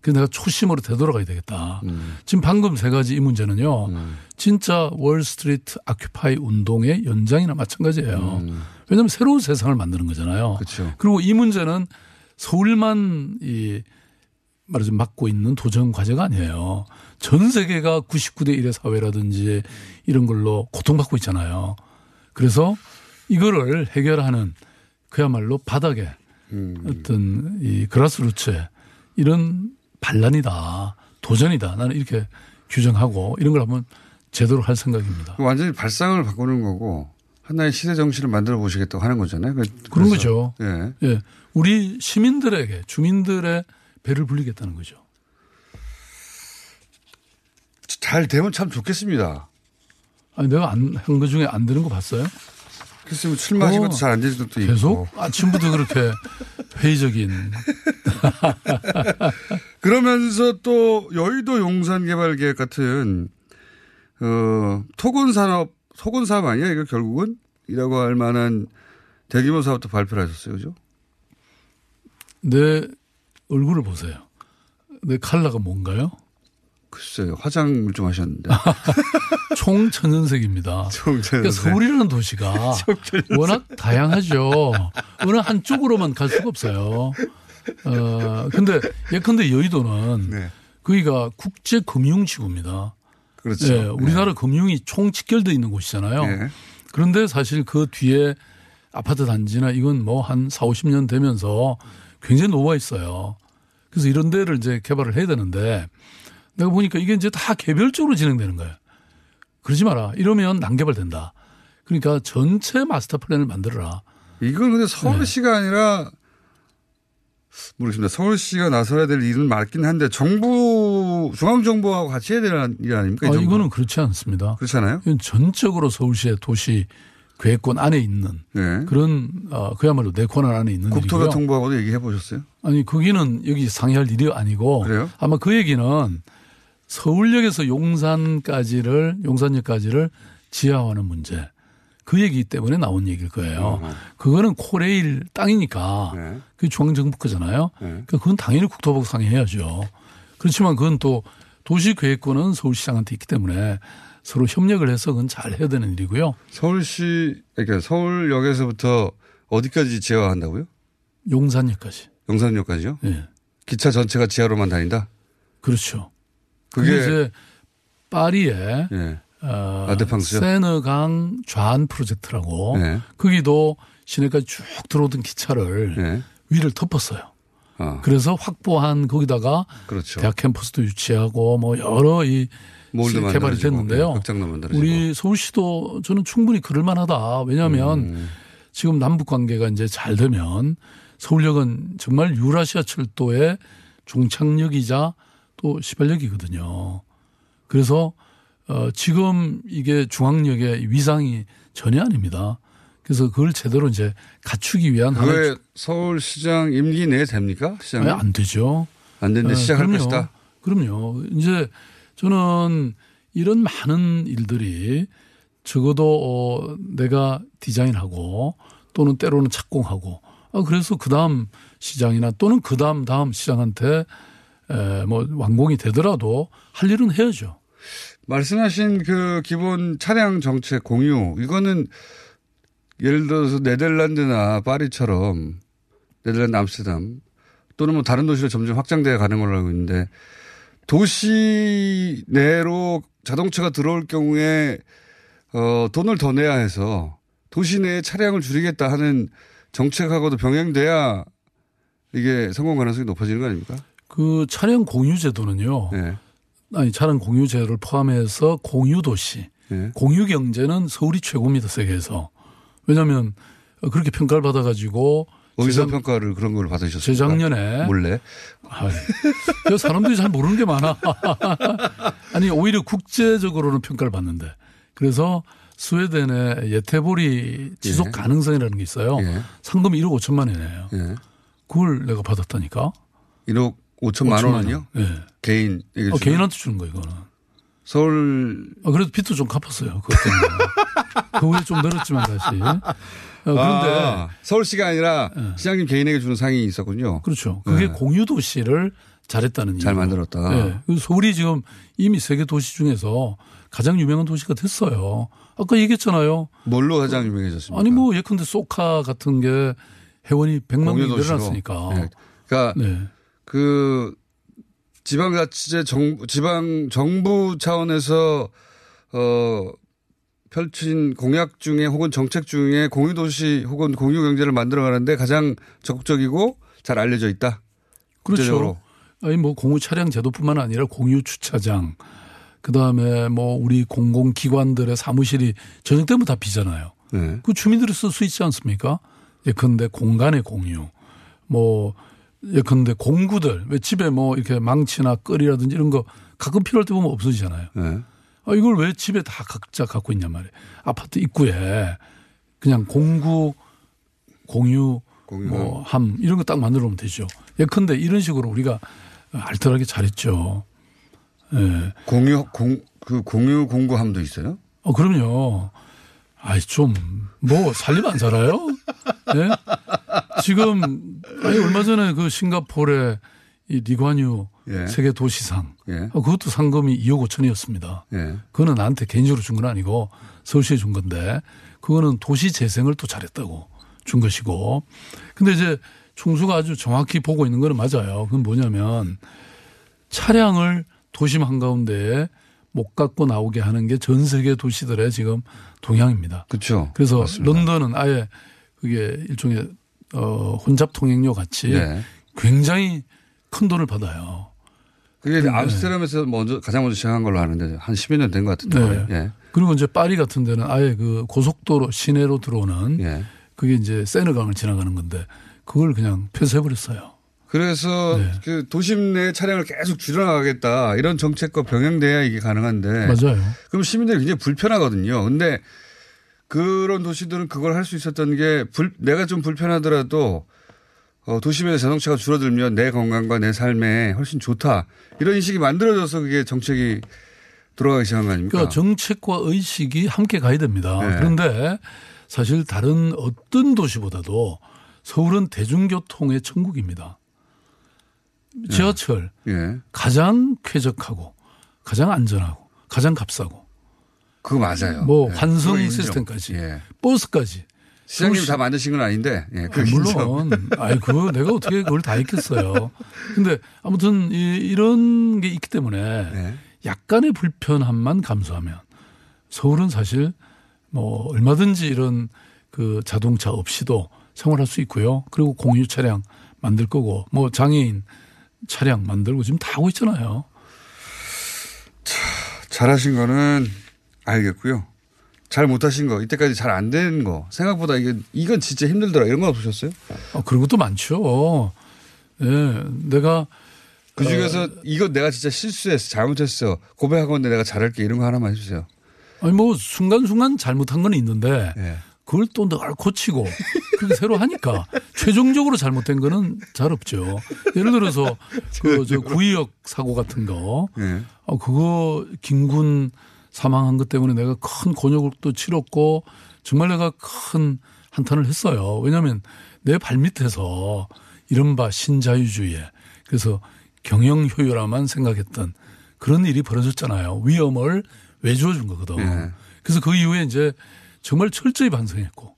그래서 내가 초심으로 되돌아가야 되겠다. 음. 지금 방금 세 가지 이 문제는요. 진짜 월스트리트 아큐파이 운동의 연장이나 마찬가지예요. 왜냐하면 새로운 세상을 만드는 거잖아요. 음. 그렇죠. 그리고 이 문제는 서울만 이 말하자면 맡고 있는 도전 과제가 아니에요. 전 세계가 99대 1의 사회라든지 이런 걸로 고통받고 있잖아요. 그래서 이거를 해결하는 그야말로 바닥에 어떤 이 그라스루츠의 이런 반란이다, 도전이다. 나는 이렇게 규정하고 이런 걸 한번 제대로 할 생각입니다. 완전히 발상을 바꾸는 거고 하나의 시대 정신을 만들어 보시겠다고 하는 거잖아요. 그- 그런 그래서- 거죠. 예. 예. 우리 시민들에게, 주민들의 배를 불리겠다는 거죠. 잘 되면 참 좋겠습니다. 아니, 내가 한거 중에 안 되는 거 봤어요? 글쎄, 뭐 출마하신 어, 것도 잘 안 되는 것도 있고. 계속 아침부터 그렇게 회의적인. 그러면서 또 여의도 용산 개발 계획 같은 어 토건 산업 토건 사업 아니야 이거 결국은 이라고 할 만한 대규모 사업도 발표를 하셨어요, 그죠? 내 얼굴을 보세요. 내 칼라가 뭔가요? 글쎄요, 화장을 좀 하셨는데. 총천연색입니다. 총천연색. 그러니까 서울이라는 도시가 워낙 다양하죠. 어느 한쪽으로만 갈 수가 없어요. 어, 근데 예컨대 여의도는 거기가 국제 금융 지구입니다. 그렇죠. 예, 우리나라 금융이 총 직결되어 있는 곳이잖아요. 네. 그런데 사실 그 뒤에 아파트 단지나 이건 뭐 한 4, 50년 되면서 굉장히 노화 있어요. 그래서 이런 데를 이제 개발을 해야 되는데 내가 보니까 이게 이제 다 개별적으로 진행되는 거예요. 그러지 마라. 이러면 난개발된다. 그러니까 전체 마스터 플랜을 만들어라. 이건 근데 네. 서울시가 아니라 모르겠습니다. 서울시가 나서야 될 일은 맞긴 한데 정부 중앙정부하고 같이 해야 될일 아닙니까? 이 아? 이거는 그렇지 않습니다. 그렇잖아요. 이건 전적으로 서울시의 도시 계획권 안에 있는 네. 그런 어, 그야말로 내 권한 안에 있는. 국토교통부하고도 얘기해 보셨어요? 아니 거기는 여기 상의할 일이 아니고 그래요? 아마 그 얘기는 서울역에서 용산까지를 용산역까지를 지하화하는 문제 그 얘기 때문에 나온 얘기일 거예요. 그거는 코레일 땅이니까 네. 그게 중앙정부 거잖아요. 그러니까 그건 당연히 국토부하고 상의해야죠. 그렇지만 그건 또 도시계획권은 서울시장한테 있기 때문에 서로 협력을 해서 그건 잘 해야 되는 일이고요. 서울시 그러니까 서울역에서부터 어디까지 지하화한다고요? 용산역까지. 용산역까지요? 예. 기차 전체가 지하로만 다닌다? 그렇죠. 그게 그게 이제 파리에 예. 어, 아드팡스요? 세느강 좌안 프로젝트라고 네. 거기도 시내까지 쭉 들어오던 기차를 네. 위를 덮었어요. 아, 그래서 확보한 거기다가 그렇죠. 대학 캠퍼스도 유치하고 뭐 여러 이 개발이 만들어지고, 됐는데요. 네. 우리 서울시도 저는 충분히 그럴 만하다. 왜냐하면 음. 지금 남북 관계가 이제 잘 되면 서울역은 정말 유라시아 철도의 종착역이자 또 시발역이거든요. 그래서 어 지금 이게 중앙역의 위상이 전혀 아닙니다. 그래서 그걸 제대로 이제 갖추기 위한 그게 서울시장 임기 내에 됩니까? 시장 아니, 안 되죠. 안 되는데 네, 시작할 그럼요. 것이다. 그럼요. 이제 저는 이런 많은 일들이 적어도 어, 내가 디자인하고 또는 때로는 착공하고 아, 그래서 그 다음 시장이나 또는 그 다음 다음 시장한테 에, 뭐 완공이 되더라도 할 일은 해야죠. 말씀하신 그 기본 차량 정책 공유 이거는 예를 들어서 네덜란드나 파리처럼 네덜란드 암스테르담 또는 뭐 다른 도시로 점점 확장돼 가는 걸로 알고 있는데 도시 내로 자동차가 들어올 경우에 어 돈을 더 내야 해서 도시 내에 차량을 줄이겠다 하는 정책하고도 병행돼야 이게 성공 가능성이 높아지는 거 아닙니까? 그 차량 공유 제도는요. 네. 아니 차량 공유 제도를 포함해서 공유 도시, 네. 공유 경제는 서울이 최고입니다 세계에서. 왜냐하면 그렇게 평가를 받아가지고 어디서 재작- 평가를 그런 걸 받으셨어요? 재작년에 몰래. 그 사람들이 잘 모르는 게 많아. 아니 오히려 국제적으로는 평가를 받는데 그래서 스웨덴의 예테보리 지속 예. 가능성이라는 게 있어요. 예. 상금이 1억 5천만 원이에요. 예. 그걸 내가 받았다니까. 1억 5천만 5천만 원은요? 원. 예. 개인 어, 주는- 개인한테 주는 거예요, 이거는. 서울 아, 그래도 빚도 좀 갚았어요. 그것 때문에. 그 후에 좀 늘었지만 다시. 어, 그런데 예. 아, 서울시가 아니라 시장님 개인에게 주는 상이 있었군요. 그렇죠. 그게 네. 공유 도시를 잘했다는 잘 이유. 만들었다. 네. 서울이 지금 이미 세계 도시 중에서 가장 유명한 도시가 됐어요. 아까 얘기했잖아요. 뭘로 가장 유명해졌습니까? 아니 뭐 예컨대 소카 같은 게 회원이 100만 명이. 늘어났으니까. 네. 그러니까 네. 그 지방자치제 정 지방 정부 차원에서 어 펼친 공약 중에 혹은 정책 중에 공유 도시 혹은 공유 경제를 만들어 가는데 가장 적극적이고 잘 알려져 있다. 그렇죠. 아니 뭐 공유 차량 제도뿐만 아니라 공유 주차장 그 다음에 뭐 우리 공공기관들의 사무실이 저녁 때면 다 비잖아요. 네. 그 주민들이 쓸 수 있지 않습니까? 예컨대 공간의 공유, 뭐 예컨대 공구들 왜 집에 뭐 이렇게 망치나 끌이라든지 이런 거 가끔 필요할 때 보면 없어지잖아요. 네. 아 이걸 왜 집에 다 각자 갖고 있냔 말이에요. 아파트 입구에 그냥 공구 공유 뭐 함 이런 거 딱 만들어 놓으면 되죠. 예컨대 이런 식으로 우리가 알뜰하게 잘했죠. 예. 공유 공 그 공유 공구함도 있어요? 어, 그럼요. 아이, 좀, 뭐, 살림 안 살아요? 예? 지금, 아니, 얼마 전에 그 싱가포르의 이 리관유 예. 세계 도시상. 예. 어, 그것도 상금이 2억 5천이었습니다. 예. 그거는 나한테 개인적으로 준 건 아니고 서울시에 준 건데 그거는 도시 재생을 또 잘했다고 준 것이고. 근데 이제 총수가 아주 정확히 보고 있는 거는 맞아요. 그건 뭐냐면 차량을 도심 한가운데에 못 갖고 나오게 하는 게 전 세계 도시들의 지금 동향입니다. 그렇죠. 그래서 맞습니다. 런던은 아예 그게 일종의 어 혼잡 통행료 같이 네. 굉장히 큰 돈을 받아요. 그게 네. 암스테르담에서 먼저 가장 먼저 시작한 걸로 아는데 한 10여 년 된 것 같은데. 네. 예. 그리고 이제 파리 같은 데는 아예 그 고속도로 시내로 들어오는 예. 그게 이제 세느강을 지나가는 건데 그걸 그냥 폐쇄해버렸어요. 그래서 네. 그 도심 내 차량을 계속 줄여나가겠다 이런 정책과 병행돼야 이게 가능한데. 맞아요. 그럼 시민들이 굉장히 불편하거든요. 근데 그런 도시들은 그걸 할 수 있었던 게 불, 내가 좀 불편하더라도 어, 도심에 자동차가 줄어들면 내 건강과 내 삶에 훨씬 좋다. 이런 인식이 만들어져서 그게 정책이 돌아가기 시작한 거 아닙니까? 그러니까 정책과 의식이 함께 가야 됩니다. 네. 그런데 사실 다른 어떤 도시보다도 서울은 대중교통의 천국입니다. 지하철 예. 가장 쾌적하고 가장 안전하고 가장 값싸고 그거 맞아요. 뭐 예. 그거 인정. 시스템까지 예. 버스까지 시장님 다 만드신 건 아닌데. 예. 아, 그. 물론, 아이, 그거 내가 어떻게 그걸 다 했겠어요. 근데 아무튼 이, 런게 있기 때문에 네. 약간의 불편함만 감수하면 서울은 사실 뭐 얼마든지 이런 그 자동차 없이도 생활할 수 있고요. 그리고 공유 차량 만들 거고 뭐 장애인 차량 만들고 지금 다 하고 있잖아요. 잘하신 거는 알겠고요. 잘 못하신 거, 이때까지 잘안 되는 거, 생각보다 이건, 이건 진짜 힘들더라. 이런 건 없으셨어요? 어, 그런 것도 많죠. 예, 내가 그 중에서 어. 이건 내가 진짜 실수했어, 잘못했어, 고백하건데 내가 잘할게 이런 거 하나만 해주세요. 아니 뭐 순간순간 잘못한 건 있는데 예. 그걸 또 늘 고치고 그렇게 새로 하니까 최종적으로 잘못된 거는 잘 없죠. 예를 들어서 그 저 구의역 사고 같은 거, 예. 어 그거 김군 사망한 것 때문에 내가 큰 곤욕도 치렀고 정말 내가 큰 한탄을 했어요. 왜냐하면 내 발밑에서 이른바 신자유주의 그래서 경영 효율화만 생각했던 그런 일이 벌어졌잖아요. 위험을 외주어 준 거거든. 네. 그래서 그 이후에 이제 정말 철저히 반성했고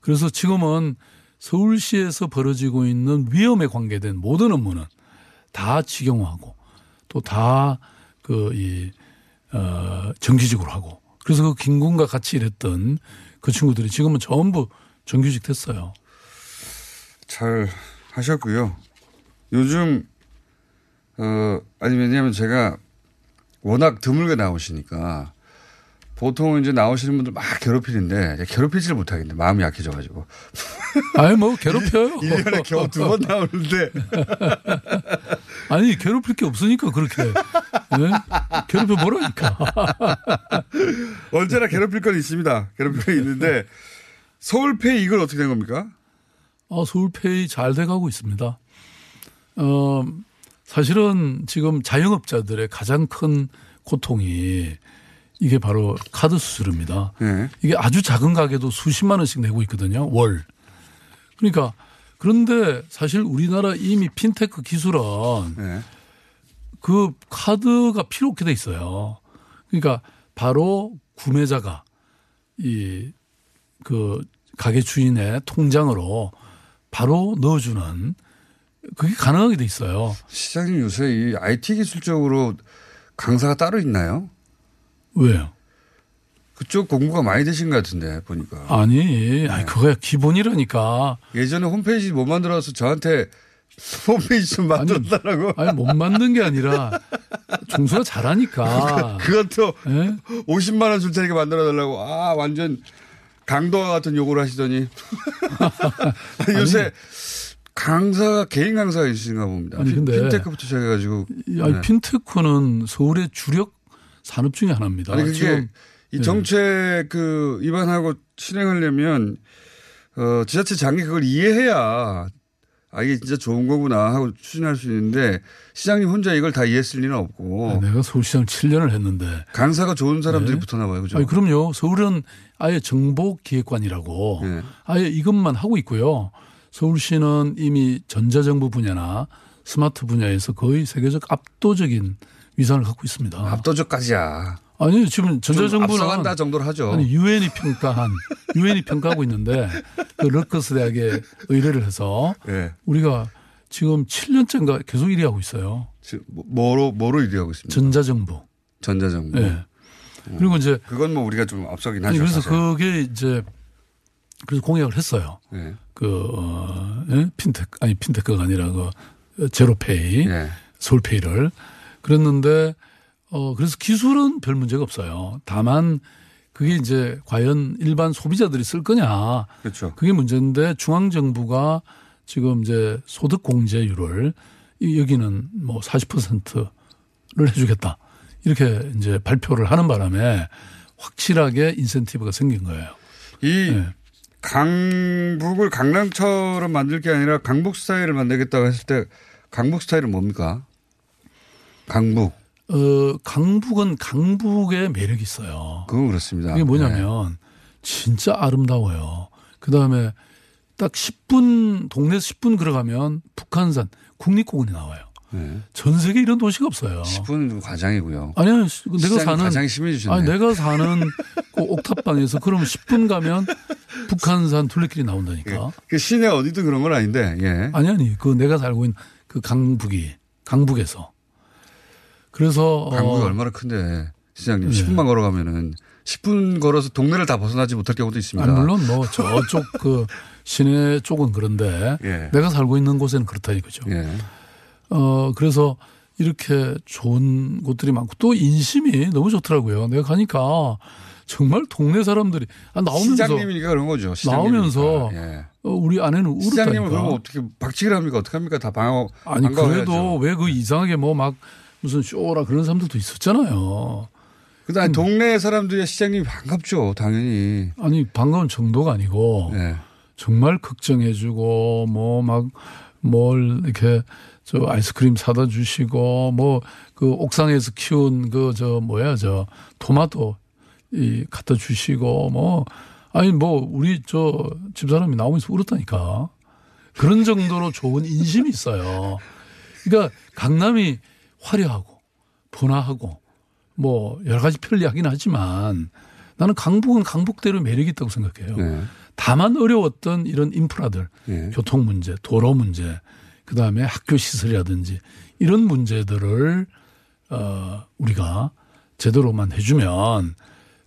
그래서 지금은 서울시에서 벌어지고 있는 위험에 관계된 모든 업무는 다 직영화하고 또 다 그 이 어, 정규직으로 하고 그래서 그 김군과 같이 일했던 그 친구들이 지금은 전부 정규직 됐어요. 잘 하셨고요. 요즘 어 아니 왜냐하면 제가 워낙 드물게 나오시니까 보통 이제 나오시는 분들 막 괴롭히는데 괴롭히지를 못하겠네. 마음이 약해져가지고. 아니 뭐 괴롭혀요. 1년에 겨우 두 번 나오는데. 아니 괴롭힐 게 없으니까 그렇게 네? 괴롭혀 보라니까. 언제나 괴롭힐 건 있습니다. 괴롭힐 건 있는데 서울페이 이걸 어떻게 된 겁니까? 어, 서울페이 잘 돼가고 있습니다. 어, 사실은 지금 자영업자들의 가장 큰 고통이 이게 바로 카드 수수료입니다. 네. 이게 아주 작은 가게도 수십만 원씩 내고 있거든요. 월. 그러니까 그런데 사실 우리나라 이미 핀테크 기술은 네. 그 카드가 필요 없게 돼 있어요. 그러니까 바로 구매자가 이 그 가게 주인의 통장으로 바로 넣어주는 그게 가능하게 돼 있어요. 시장님 요새 이 IT 기술적으로 강사가 따로 있나요? 왜요? 그쪽 공부가 많이 되신 것 같은데 보니까. 아니, 아니 그거야 기본이라니까. 예전에 홈페이지 못 만들어서 저한테 홈페이지 좀 만들어달라고. 아니 못 만든 게 아니라 종수가 잘하니까. 그것도 예? 50만 원 줄 테니까 만들어달라고. 아 완전 강도와 같은 요구를 하시더니 아니, 요새 강사가 개인 강사가 있으신가 봅니다. 아니, 근데 핀테크부터 시작해가지고. 아니 네. 핀테크는 서울의 주력 산업 중에 하나입니다. 아니 그게 이 예. 정책 그 입안하고 실행하려면 어 지자체 장이 그걸 이해해야 아 이게 진짜 좋은 거구나 하고 추진할 수 있는데 시장님 혼자 이걸 다 이해했을 리는 없고 아, 내가 서울시장 7년을 했는데 강사가 좋은 사람들이 네. 붙어나 봐요, 그죠? 아니, 그럼요. 서울은 아예 정보기획관이라고 네. 아예 이것만 하고 있고요. 서울시는 이미 전자정부 분야나 스마트 분야에서 거의 세계적 압도적인 위상을 갖고 있습니다. 압도적까지야. 아니 지금 전자정부는 앞서간다 정도로 하죠. 아니 유엔이 평가한 유엔이 평가하고 있는데 그 르커스 대학에 의뢰를 해서 네. 우리가 지금 7년째인가 계속 1위 하고 있어요. 뭐- 뭐로 뭐로 일하고 있습니다. 전자정부. 전자정부. 예. 그리고 이제 그건 뭐 우리가 좀 앞서긴 하죠. 그래서 사실. 그게 이제 그래서 공약을 했어요. 네. 그 어, 예? 핀테크 아니 핀테크가 아니라 그 제로페이 네. 서울페이를 그랬는데 어 그래서 기술은 별 문제가 없어요. 다만 그게 이제 과연 일반 소비자들이 쓸 거냐 그렇죠. 그게 문제인데 중앙 정부가 지금 이제 소득 공제율을 이- 여기는 뭐 40%를 해주겠다 이렇게 이제 발표를 하는 바람에 확실하게 인센티브가 생긴 거예요. 이 네. 강북을 강남처럼 만들 게 아니라 강북 스타일을 만들겠다고 했을 때 강북 스타일은 뭡니까? 강북. 어, 강북은 강북의 매력이 있어요. 그건 그렇습니다. 그게 뭐냐면 진짜 아름다워요. 그 다음에 딱 10분, 동네에서 10분 걸어가면 북한산 국립공원이 나와요. 네. 전 세계 이런 도시가 없어요. 10분은 좀 과장이고요. 아니, 아니, 내가 사는. 가장 심해지셨네. 아니, 내가 사는 그 옥탑방에서 그러면 10분 가면 북한산 둘레길이 나온다니까. 그 시내 어디도 그런 건 아닌데, 예. 아니, 아니, 그 내가 살고 있는 그 강북이, 강북에서. 그래서. 강북이 어, 얼마나 큰데, 시장님. 네. 10분만 걸어가면은 10분 걸어서 동네를 다 벗어나지 못할 경우도 있습니다. 아니, 물론 뭐 저쪽 그 시내 쪽은 그런데 예. 내가 살고 있는 곳에는 그렇다니까죠. 예. 어, 그래서 이렇게 좋은 곳들이 많고 또 인심이 너무 좋더라고요. 내가 가니까 정말 동네 사람들이 아, 나오면서 시장님이니까 그런 거죠. 시장님이니까. 나오면서 예. 어, 우리 아내는 울었다니까. 시장님은 그러면 어떻게 박치기를 합니까? 어떻게 합니까? 다 방어. 아니. 그래도 왜 그 이상하게 뭐막 무슨 쇼라 그런 사람들도 있었잖아요. 근데 아니, 동네 사람들이 시장님이 반갑죠. 당연히. 아니 반가운 정도가 아니고 예. 정말 걱정해주고 뭐 막 뭘 이렇게 저 아이스크림 사다 주시고 뭐 그 옥상에서 키운 그 저 뭐야 저 토마토 이 갖다 주시고 뭐 아니 뭐 우리 저 집사람이 나오면서 울었다니까 그런 정도로 좋은 인심이 있어요. 그러니까 강남이 화려하고 번화하고 뭐 여러 가지 편리하긴 하지만 나는 강북은 강북대로 매력이 있다고 생각해요. 네. 다만 어려웠던 이런 인프라들, 네. 교통 문제, 도로 문제, 그 다음에 학교 시설이라든지 이런 문제들을 어 우리가 제대로만 해주면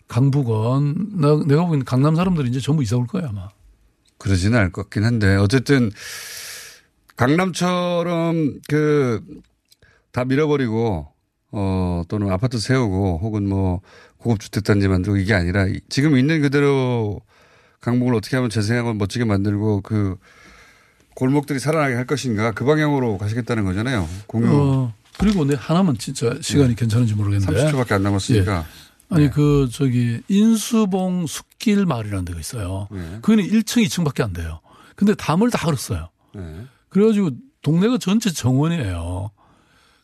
강북은 나, 내가 보기엔 강남 사람들이 이제 전부 이사 올 거야 아마. 그러지는 않을 것 같긴 한데 어쨌든 강남처럼 그 다 밀어버리고 어 또는 아파트 세우고 혹은 뭐 고급 주택 단지 만들고 이게 아니라 이- 지금 있는 그대로 강북을 어떻게 하면 재생하고 멋지게 만들고 그 골목들이 살아나게 할 것인가 그 방향으로 가시겠다는 거잖아요. 공유 어, 그리고 내 하나만 진짜 시간이 괜찮은지 모르겠는데. 30초밖에 안 남았으니까. 예. 아니 그 저기 인수봉 숲길 마을이라는 데가 있어요. 네. 거기는 1층, 2층밖에 안 돼요. 근데 담을 다 걸었어요. 네. 그래가지고 동네가 전체 정원이에요.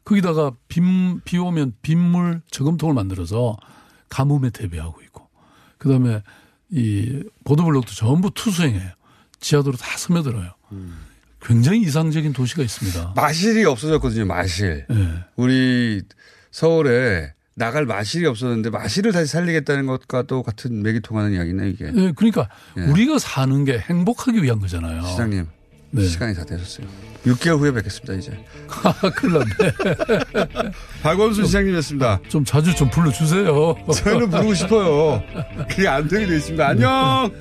거기다가 빗, 비 오면 빗물 저금통을 만들어서 가뭄에 대비하고 있고. 그 다음에 이 보도블록도 전부 투수행해요. 지하도로 다 스며들어요. 굉장히 이상적인 도시가 있습니다. 마실이 없어졌거든요. 마실. 예. 우리 서울에 나갈 마실이 없었는데 마실을 다시 살리겠다는 것과 또 같은 맥이 통하는 이야기네 이게. 예, 그러니까 예. 우리가 사는 게 행복하기 위한 거잖아요. 시장님 네. 시간이 다 되셨어요. 6개월 후에 뵙겠습니다 이제. 큰일 났네. 박원순 시장님이었습니다. 좀 자주 좀 불러주세요. 저희는 부르고 싶어요. 그게 안 되게 돼 있습니다. 안녕.